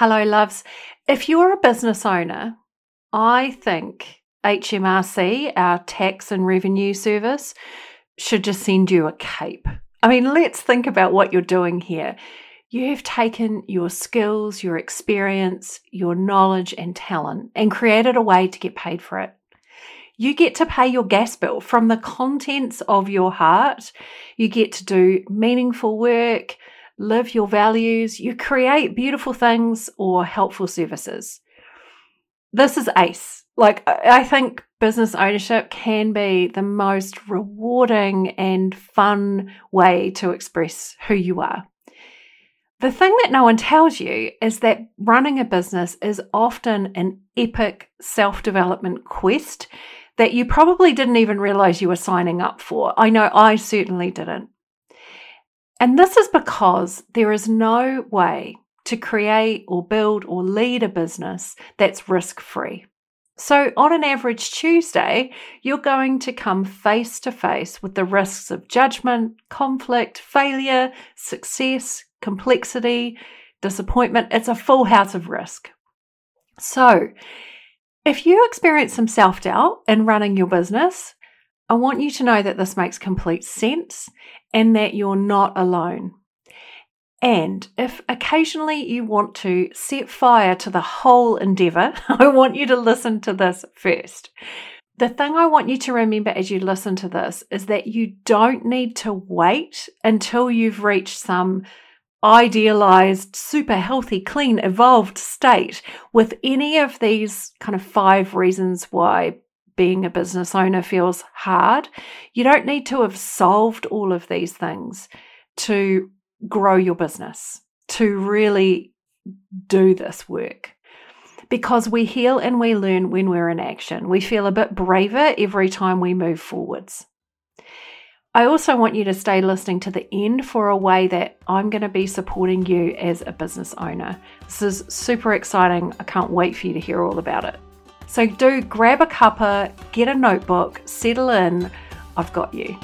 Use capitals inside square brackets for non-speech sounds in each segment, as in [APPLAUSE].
Hello, loves. If you're a business owner, I think HMRC, our tax and revenue service, should just send you a cape. I mean, let's think about what you're doing here. You have taken your skills, your experience, your knowledge, and talent and created a way to get paid for it. You get to pay your gas bill from the contents of your heart. You get to do meaningful work, live your values, you create beautiful things or helpful services. This is ace. Like, I think business ownership can be the most rewarding and fun way to express who you are. The thing that no one tells you is that running a business is often an epic self development quest that you probably didn't even realize you were signing up for. I know I certainly didn't. And this is because there is no way to create or build or lead a business that's risk free. So, on an average Tuesday, you're going to come face to face with the risks of judgment, conflict, failure, success, complexity, disappointment. It's a full house of risk. So, if you experience some self doubt in running your business, I want you to know that this makes complete sense and that you're not alone. And if occasionally you want to set fire to the whole endeavor, [LAUGHS] I want you to listen to this first. The thing I want you to remember as you listen to this is that you don't need to wait until you've reached some idealized, super healthy, clean, evolved state with any of these kind of five reasons why being a business owner feels hard. You don't need to have solved all of these things to grow your business, to really do this work. Because we heal and we learn when we're in action. We feel a bit braver every time we move forwards. I also want you to stay listening to the end for a way that I'm going to be supporting you as a business owner. This is super exciting. I can't wait for you to hear all about it. So, do grab a cuppa, get a notebook, settle in. I've got you.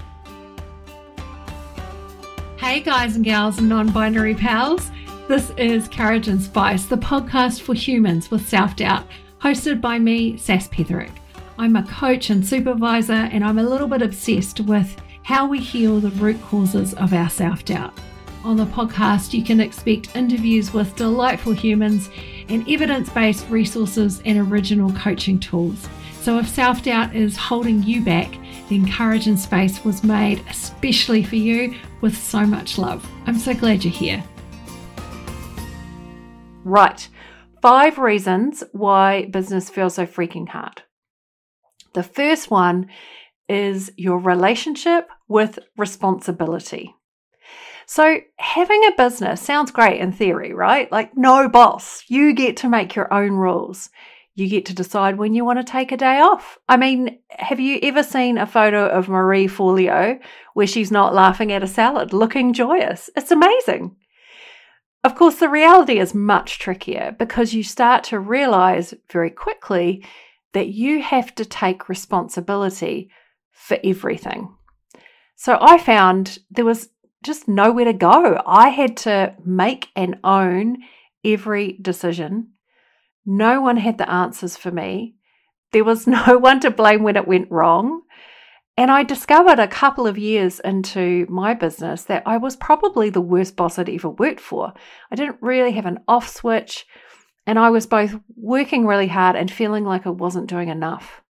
Hey, guys and gals and non binary pals. This is Courage and Spice, the podcast for humans with self doubt, hosted by me, Sass Petherick. I'm a coach and supervisor, and I'm a little bit obsessed with how we heal the root causes of our self doubt. On the podcast, you can expect interviews with delightful humans and evidence based resources and original coaching tools. So, if self doubt is holding you back, then Courage and Spice was made especially for you with so much love. I'm so glad you're here. Right, five reasons why business feels so freaking hard. The first one is your relationship with responsibility. So, having a business sounds great in theory, right? Like, no boss. You get to make your own rules. You get to decide when you want to take a day off. I mean, have you ever seen a photo of Marie Forleo where she's not laughing at a salad, looking joyous? It's amazing. Of course, the reality is much trickier because you start to realize very quickly that you have to take responsibility for everything. So I found there was just nowhere to go. I had to make and own every decision. No one had the answers for me. There was [LAUGHS] no one to blame when it went wrong. And I discovered a couple of years into my business that I was probably the worst boss I'd ever worked for. I didn't really have an off switch, and I was both working really hard and feeling like I wasn't doing enough.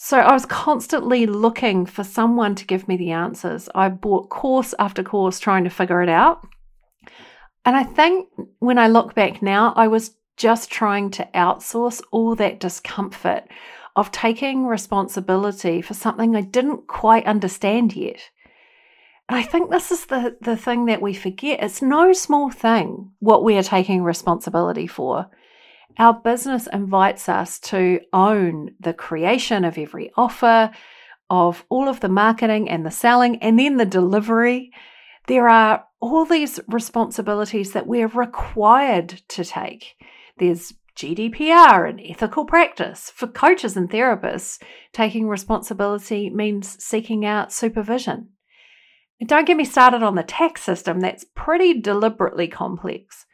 So I was constantly looking for someone to give me the answers. I bought course after course trying to figure it out. And I think when I look back now, I was just trying to outsource all that discomfort of taking responsibility for something I didn't quite understand yet. And I think this is the, the thing that we forget. It's no small thing what we are taking responsibility for. Our business invites us to own the creation of every offer, of all of the marketing and the selling, and then the delivery. There are all these responsibilities that we're required to take. There's GDPR and ethical practice. For coaches and therapists, taking responsibility means seeking out supervision. Don't get me started on the tax system, that's pretty deliberately complex.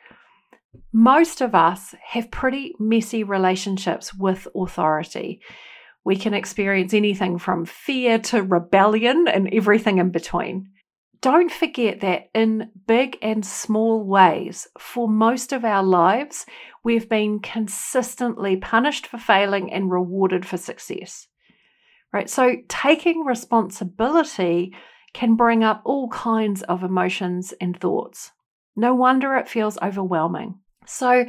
Most of us have pretty messy relationships with authority. We can experience anything from fear to rebellion and everything in between. Don't forget that in big and small ways, for most of our lives, we've been consistently punished for failing and rewarded for success. Right? So, taking responsibility can bring up all kinds of emotions and thoughts. No wonder it feels overwhelming. So,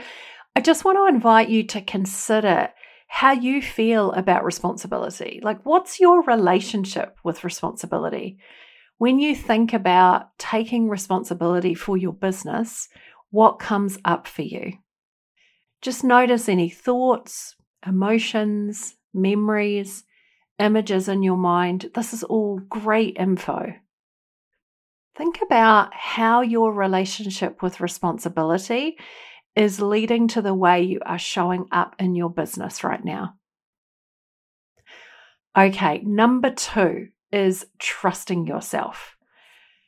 I just want to invite you to consider how you feel about responsibility. Like, what's your relationship with responsibility? When you think about taking responsibility for your business, what comes up for you? Just notice any thoughts, emotions, memories, images in your mind. This is all great info. Think about how your relationship with responsibility is leading to the way you are showing up in your business right now. Okay, number two is trusting yourself.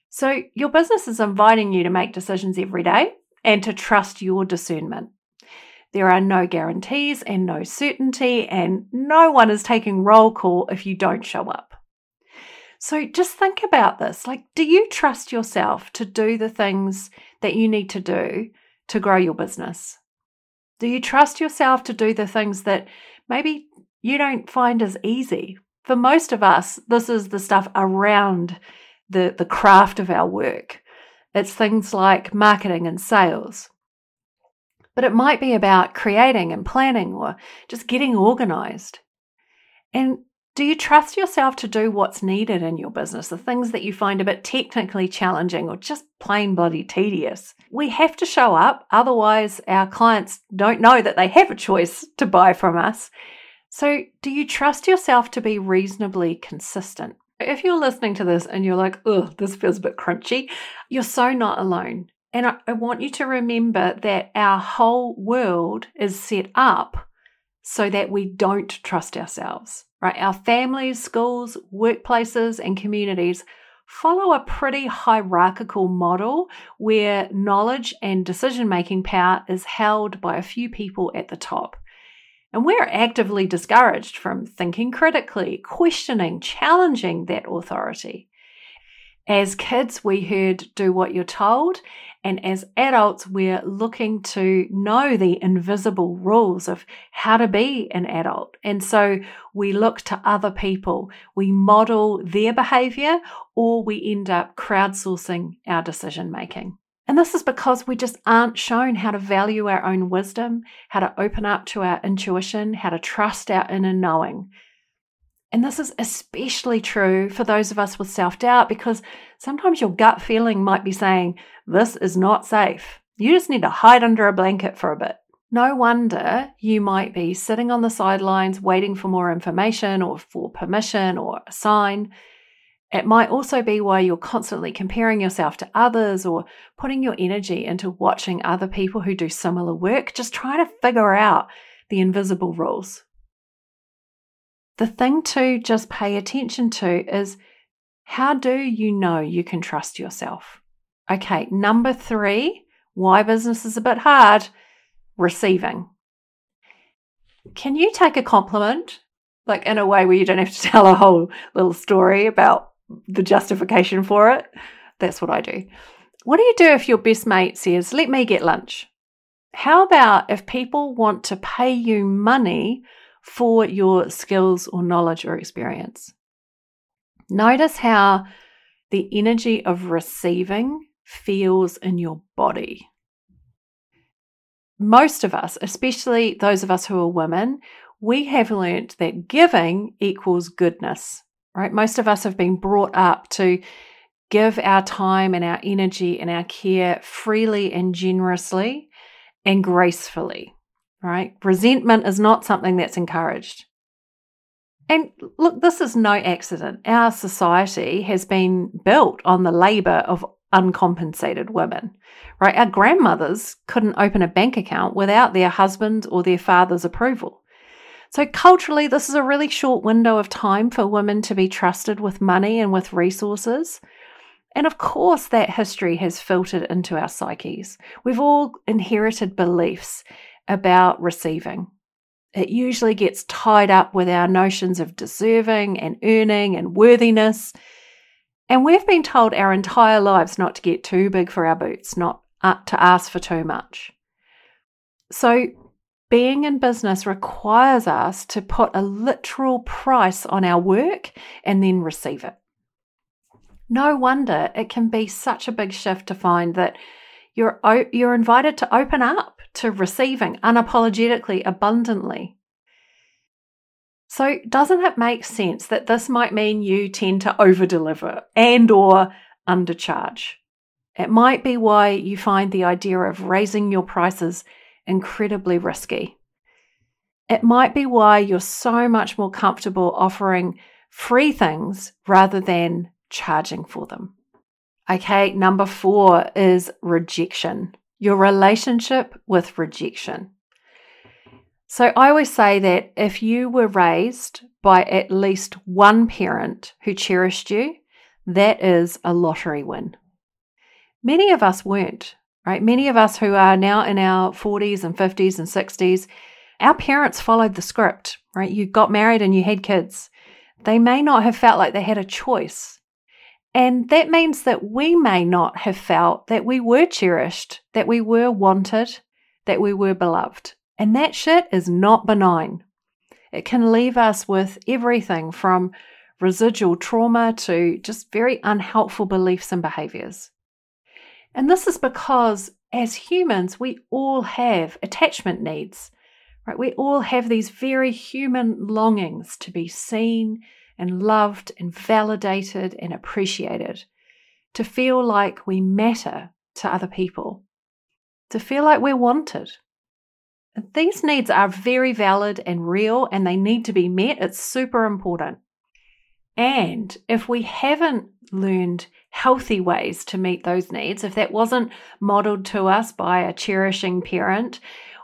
So, your business is inviting you to make decisions every day and to trust your discernment. There are no guarantees and no certainty, and no one is taking roll call if you don't show up. So, just think about this. Like, do you trust yourself to do the things that you need to do to grow your business? Do you trust yourself to do the things that maybe you don't find as easy for most of us, this is the stuff around the, the craft of our work. It's things like marketing and sales. But it might be about creating and planning or just getting organized. And do you trust yourself to do what's needed in your business, the things that you find a bit technically challenging or just plain bloody tedious? We have to show up, otherwise, our clients don't know that they have a choice to buy from us so, do you trust yourself to be reasonably consistent? If you're listening to this and you're like, oh, this feels a bit crunchy, you're so not alone. And I, I want you to remember that our whole world is set up so that we don't trust ourselves, right? Our families, schools, workplaces, and communities follow a pretty hierarchical model where knowledge and decision making power is held by a few people at the top. And we're actively discouraged from thinking critically, questioning, challenging that authority. As kids, we heard do what you're told. And as adults, we're looking to know the invisible rules of how to be an adult. And so we look to other people, we model their behavior, or we end up crowdsourcing our decision making. And this is because we just aren't shown how to value our own wisdom, how to open up to our intuition, how to trust our inner knowing. And this is especially true for those of us with self doubt because sometimes your gut feeling might be saying, This is not safe. You just need to hide under a blanket for a bit. No wonder you might be sitting on the sidelines waiting for more information or for permission or a sign. It might also be why you're constantly comparing yourself to others or putting your energy into watching other people who do similar work, just trying to figure out the invisible rules. The thing to just pay attention to is how do you know you can trust yourself? Okay, number three, why business is a bit hard receiving. Can you take a compliment like in a way where you don't have to [LAUGHS] tell a whole little story about the justification for it. That's what I do. What do you do if your best mate says, Let me get lunch? How about if people want to pay you money for your skills or knowledge or experience? Notice how the energy of receiving feels in your body. Most of us, especially those of us who are women, we have learnt that giving equals goodness right? Most of us have been brought up to give our time and our energy and our care freely and generously and gracefully, right? Resentment is not something that's encouraged. And look, this is no accident. Our society has been built on the labor of uncompensated women, right? Our grandmothers couldn't open a bank account without their husband or their father's approval. So, culturally, this is a really short window of time for women to be trusted with money and with resources. And of course, that history has filtered into our psyches. We've all inherited beliefs about receiving. It usually gets tied up with our notions of deserving and earning and worthiness. And we've been told our entire lives not to get too big for our boots, not uh, to ask for too much. So, being in business requires us to put a literal price on our work and then receive it. No wonder it can be such a big shift to find that you're, you're invited to open up to receiving unapologetically, abundantly. So doesn't it make sense that this might mean you tend to overdeliver and or undercharge? It might be why you find the idea of raising your prices incredibly risky. It might be why you're so much more comfortable offering free things rather than charging for them. Okay, number four is rejection, your relationship with rejection. So I always say that if you were raised by at least one parent who cherished you, that is a lottery win. Many of us weren't, right? Many of us who are now in our 40s and 50s and 60s, our parents followed the script, right? You got married and you had kids. They may not have felt like they had a choice and that means that we may not have felt that we were cherished, that we were wanted, that we were beloved. And that shit is not benign. It can leave us with everything from residual trauma to just very unhelpful beliefs and behaviors. And this is because as humans, we all have attachment needs, right? We all have these very human longings to be seen, and loved and validated and appreciated, to feel like we matter to other people, to feel like we're wanted. These needs are very valid and real and they need to be met. It's super important. And if we haven't learned healthy ways to meet those needs, if that wasn't modeled to us by a cherishing parent,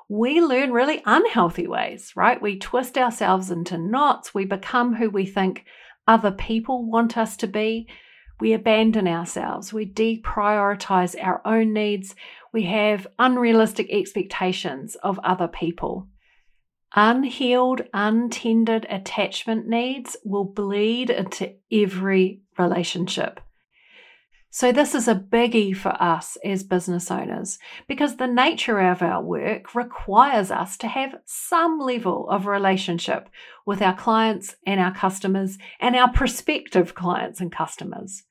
we learn really unhealthy ways, right? We twist ourselves into knots. We become who we think other people want us to be. We abandon ourselves. We deprioritize our own needs. We have unrealistic expectations of other people. Unhealed, untended attachment needs will bleed into every relationship. So, this is a biggie for us as business owners because the nature of our work requires us to have some level of relationship with our clients and our customers and our prospective clients and customers.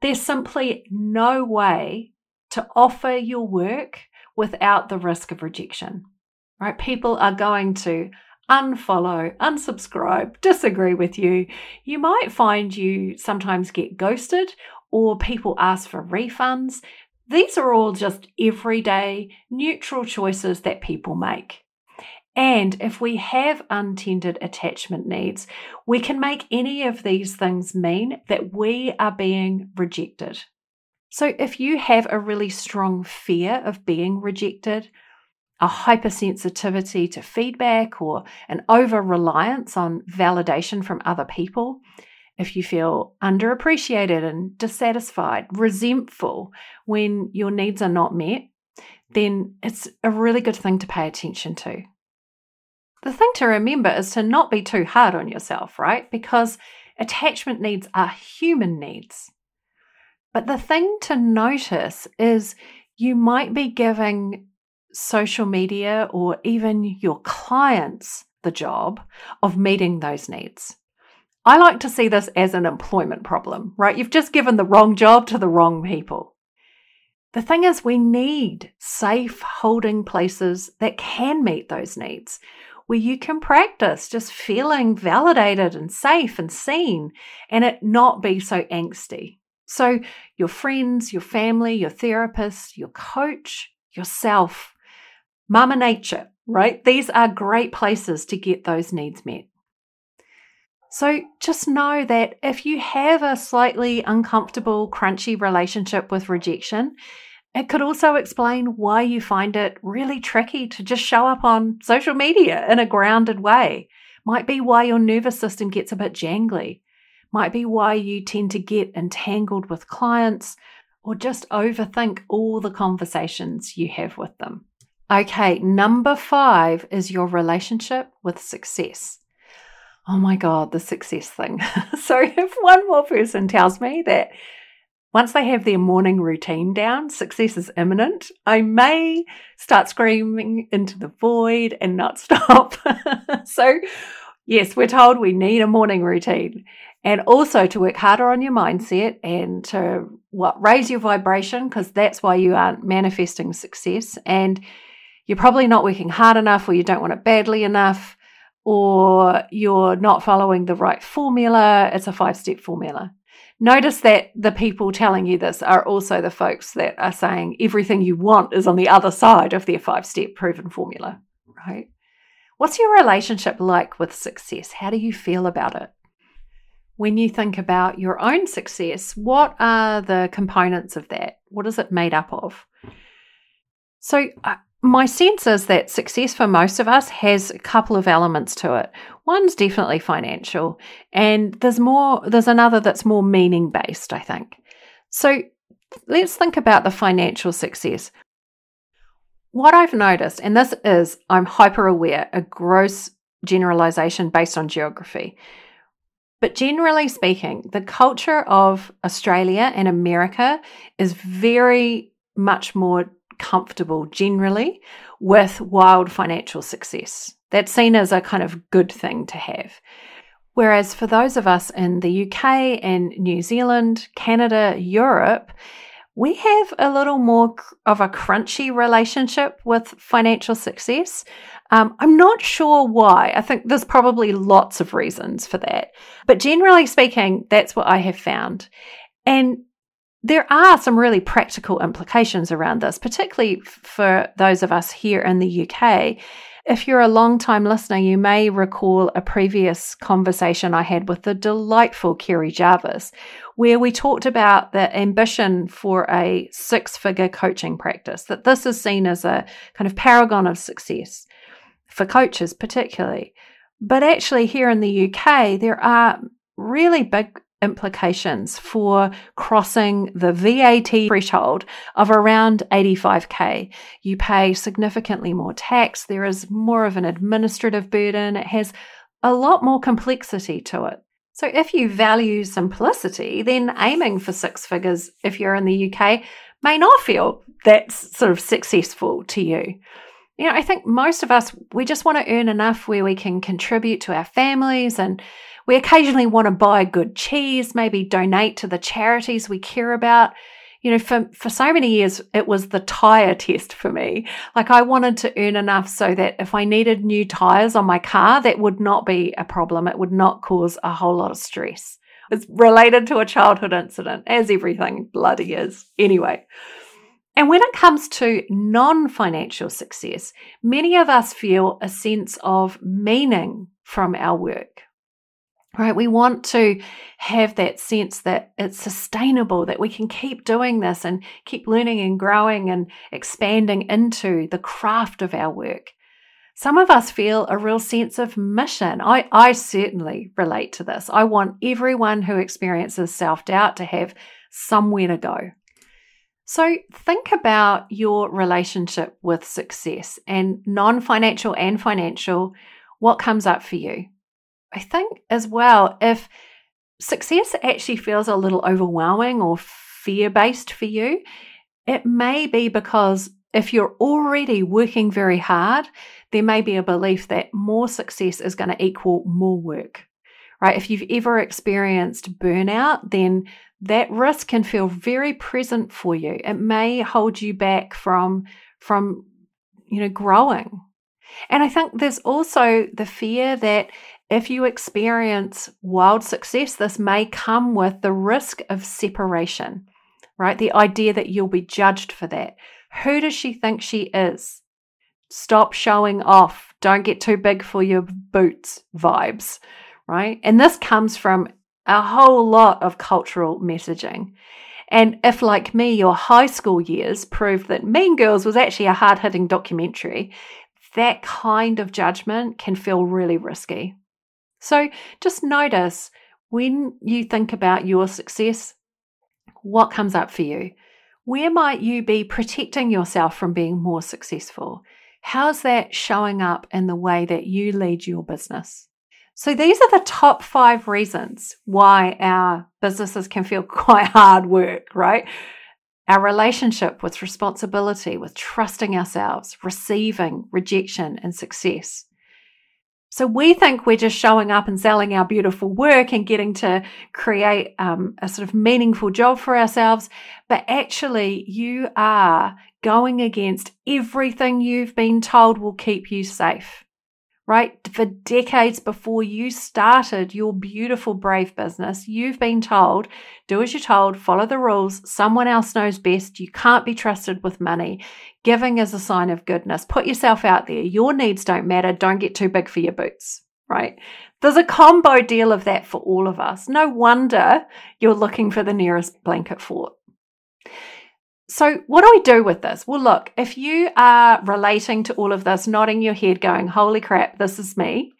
There's simply no way to offer your work without the risk of rejection, right? People are going to unfollow, unsubscribe, disagree with you. You might find you sometimes get ghosted or people ask for refunds. These are all just everyday neutral choices that people make. And if we have untended attachment needs, we can make any of these things mean that we are being rejected. So if you have a really strong fear of being rejected, a hypersensitivity to feedback, or an over reliance on validation from other people, if you feel underappreciated and dissatisfied, resentful when your needs are not met, then it's a really good thing to pay attention to. The thing to remember is to not be too hard on yourself, right? Because attachment needs are human needs. But the thing to notice is you might be giving social media or even your clients the job of meeting those needs. I like to see this as an employment problem, right? You've just given the wrong job to the wrong people. The thing is, we need safe holding places that can meet those needs, where you can practice just feeling validated and safe and seen, and it not be so angsty. So, your friends, your family, your therapist, your coach, yourself, Mama Nature, right? These are great places to get those needs met. So just know that if you have a slightly uncomfortable, crunchy relationship with rejection, it could also explain why you find it really tricky to just show up on social media in a grounded way. Might be why your nervous system gets a bit jangly. might be why you tend to get entangled with clients or just overthink all the conversations you have with them. Okay, number five is your relationship with success. Oh my God, the success thing. [LAUGHS] so, if one more person tells me that once they have their morning routine down, success is imminent, I may start screaming into the void and not [LAUGHS] stop. so, yes, we're told we need a morning routine and also to work harder on your mindset and to what raise your vibration because that's why you aren't manifesting success and you're probably not working hard enough or you don't want it badly enough or you're not following the right formula it's a five step formula notice that the people telling you this are also the folks that are saying everything you want is on the other side of their five step proven formula right what's your relationship like with success how do you feel about it when you think about your own success, what are the components of that? What is it made up of? So, my sense is that success for most of us has a couple of elements to it. One's definitely financial, and there's more, there's another that's more meaning based, I think. So, let's think about the financial success. What I've noticed, and this is, I'm hyper aware, a gross generalization based on geography. But generally speaking, the culture of Australia and America is very much more comfortable generally with wild financial success. That's seen as a kind of good thing to have. Whereas for those of us in the UK and New Zealand, Canada, Europe, we have a little more of a crunchy relationship with financial success. Um, I'm not sure why. I think there's probably lots of reasons for that. But generally speaking, that's what I have found. And there are some really practical implications around this, particularly for those of us here in the UK. If you're a long time listener, you may recall a previous conversation I had with the delightful Kerry Jarvis, where we talked about the ambition for a six figure coaching practice, that this is seen as a kind of paragon of success for coaches, particularly. But actually, here in the UK, there are really big implications for crossing the VAT threshold of around 85k. You pay significantly more tax, there is more of an administrative burden, it has a lot more complexity to it. So, if you value simplicity, then aiming for six figures if you're in the UK may not feel that's sort of successful to you. You know, I think most of us, we just want to earn enough where we can contribute to our families and we occasionally want to buy good cheese, maybe donate to the charities we care about you know, for, for so many years, it was the tire test for me. Like I wanted to earn enough so that if I needed new tires on my car, that would not be a problem. It would not cause a whole lot of stress. It's related to a childhood incident, as everything bloody is. Anyway. And when it comes to non financial success, many of us feel a sense of meaning from our work right? We want to have that sense that it's sustainable, that we can keep doing this and keep learning and growing and expanding into the craft of our work. Some of us feel a real sense of mission. I, I certainly relate to this. I want everyone who experiences self doubt to have somewhere to go. So, think about your relationship with success and non financial and financial. What comes up for you? I think as well, if success actually feels a little overwhelming or fear based for you, it may be because if you're already working very hard, there may be a belief that more success is going to equal more work, right? If you've ever experienced burnout, then that risk can feel very present for you. It may hold you back from, from, you know, growing. And I think there's also the fear that if you experience wild success, this may come with the risk of separation, right? The idea that you'll be judged for that. Who does she think she is? Stop showing off. Don't get too big for your boots vibes, right? And this comes from a whole lot of cultural messaging. And if, like me, your high school years proved that Mean Girls was actually a hard hitting documentary, that kind of judgment can feel really risky. So just notice when you think about your success, what comes up for you? Where might you be protecting yourself from being more successful? How's that showing up in the way that you lead your business? So, these are the top five reasons why our businesses can feel [LAUGHS] quite hard work, right? Our relationship with responsibility, with trusting ourselves, receiving rejection and success. So we think we're just showing up and selling our beautiful work and getting to create um, a sort of meaningful job for ourselves. But actually, you are going against everything you've been told will keep you safe right? For decades before you started your beautiful, brave business, you've been told do as you're told, follow the rules. Someone else knows best. You can't be trusted with money. Giving is a sign of goodness. Put yourself out there. Your needs don't matter. Don't get too big for your boots, right? There's a combo deal of that for all of us. No wonder you're looking for the nearest blanket fort. So, what do we do with this? Well, look, if you are relating to all of this, nodding your head, going, Holy crap, this is me,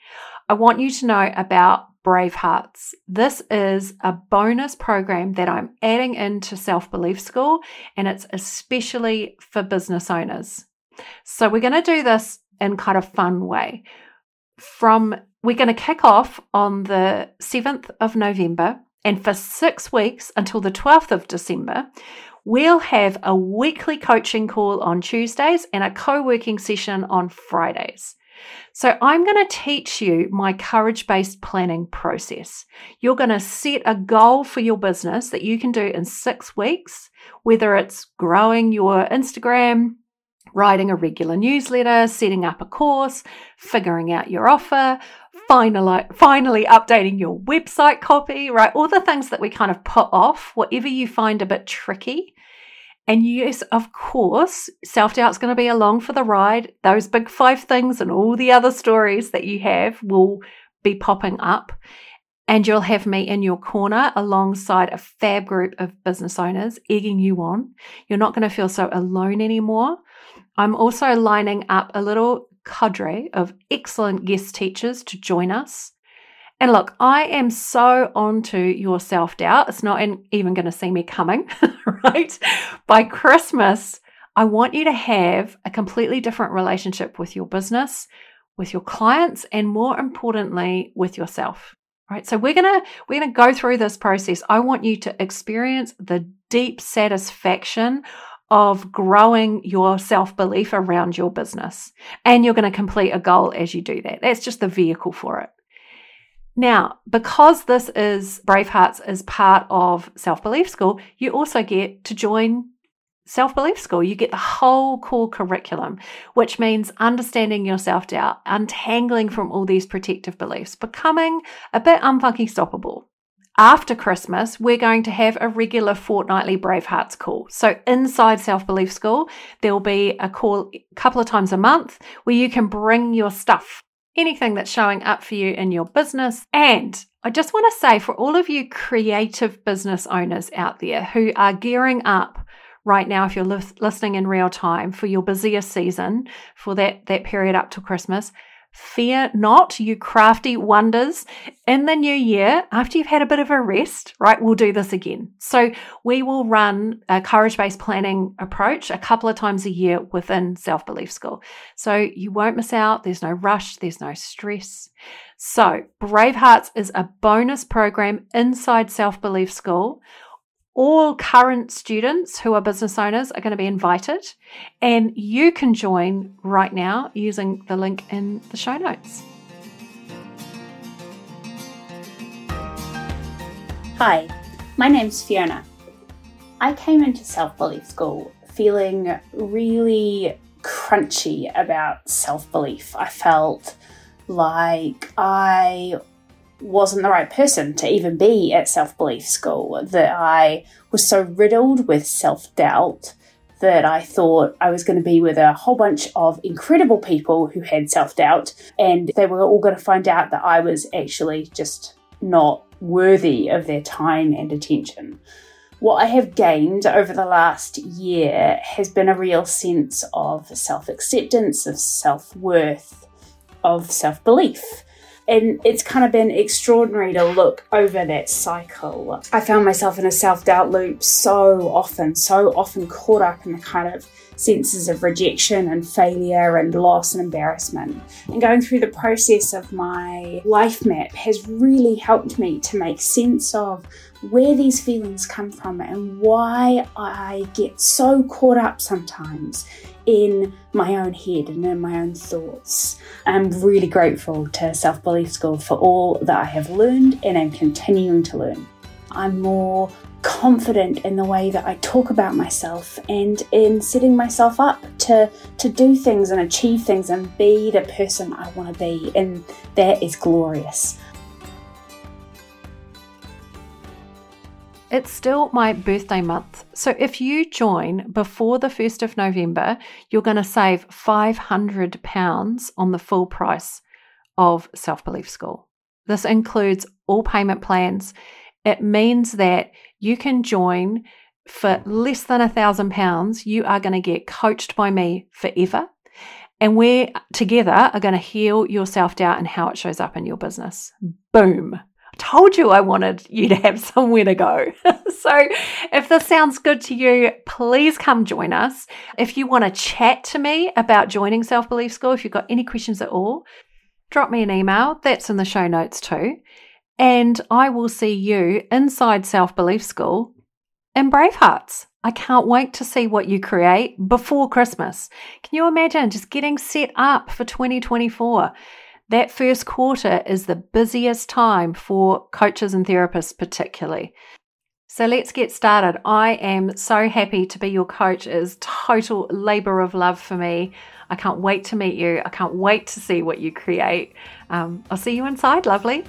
I want you to know about Brave Hearts. This is a bonus program that I'm adding into Self Belief School, and it's especially for business owners. So, we're going to do this in kind of fun way. From we're going to kick off on the 7th of November, and for six weeks until the 12th of December, We'll have a weekly coaching call on Tuesdays and a co working session on Fridays. So, I'm going to teach you my courage based planning process. You're going to set a goal for your business that you can do in six weeks, whether it's growing your Instagram, writing a regular newsletter, setting up a course, figuring out your offer, finally, finally updating your website copy, right? All the things that we kind of put off, whatever you find a bit tricky. And yes, of course, self doubt's going to be along for the ride. Those big five things and all the other stories that you have will be popping up. And you'll have me in your corner alongside a fab group of business owners egging you on. You're not going to feel so alone anymore. I'm also lining up a little cadre of excellent guest teachers to join us. And look, I am so onto your self doubt. It's not even going to see me coming, [LAUGHS] right? By Christmas, I want you to have a completely different relationship with your business, with your clients, and more importantly, with yourself. Right. So we're gonna we're gonna go through this process. I want you to experience the deep satisfaction of growing your self belief around your business. And you're going to complete a goal as you do that. That's just the vehicle for it. Now, because this is Bravehearts is part of Self Belief School, you also get to join Self Belief School. You get the whole core curriculum, which means understanding your self doubt, untangling from all these protective beliefs, becoming a bit unfucking stoppable after Christmas, we're going to have a regular fortnightly Bravehearts call. So, inside Self Belief School, there will be a call a couple of times a month where you can bring your stuff, anything that's showing up for you in your business. And I just want to say for all of you creative business owners out there who are gearing up right now, if you're listening in real time for your busiest season for that, that period up to Christmas, Fear not, you crafty wonders. In the new year, after you've had a bit of a rest, right, we'll do this again. So we will run a courage based planning approach a couple of times a year within Self Belief School. So you won't miss out. There's no rush, there's no stress. So Brave Hearts is a bonus program inside Self Belief School all current students who are business owners are going to be invited, and you can join right now using the link in the show notes. Hi, my name's Fiona. I came into self belief school feeling really crunchy about self belief. I felt like I wasn't the right person to even be at self belief school, that I was so riddled with self doubt that I thought I was going to be with a whole bunch of incredible people who had self doubt, and they were all going to find out that I was actually just not worthy of their time and attention. What I have gained over the last year has been a real sense of self acceptance, of self worth, of self belief and it's kind of been extraordinary to look over that cycle. I found myself in a self doubt loop so often, so often caught up in the kind of senses of rejection and failure and loss and embarrassment. And going through the process of my life map has really helped me to make sense of where these feelings come from and why I get so caught up sometimes in my own head and in my own thoughts. I'm really grateful to Self Belief School for all that I have learned and am continuing to learn. I'm more confident in the way that I talk about myself and in setting myself up to to do things and achieve things and be the person I want to be and that is glorious. It's still my birthday month. So if you join before the 1st of November, you're going to save £500 on the full price of Self Belief School. This includes all payment plans. It means that you can join for less than a thousand pounds. You are going to get coached by me forever. And we together are going to heal your self doubt and how it shows up in your business. Boom told you I wanted you to have [LAUGHS] somewhere to go. [LAUGHS] so, if this sounds good to you, please come join us. If you want to chat to me about joining Self Belief School, if you've got any questions at all, drop me an email. That's in the show notes too. And I will see you inside Self Belief School in Bravehearts. I can't wait to see what you create before Christmas. Can you imagine just getting set up for 2024? That first quarter is the busiest time for coaches and therapists, particularly. So let's get started. I am so happy to be your coach. It is total labor of love for me. I can't wait to meet you. I can't wait to see what you create. Um, I'll see you inside, lovely.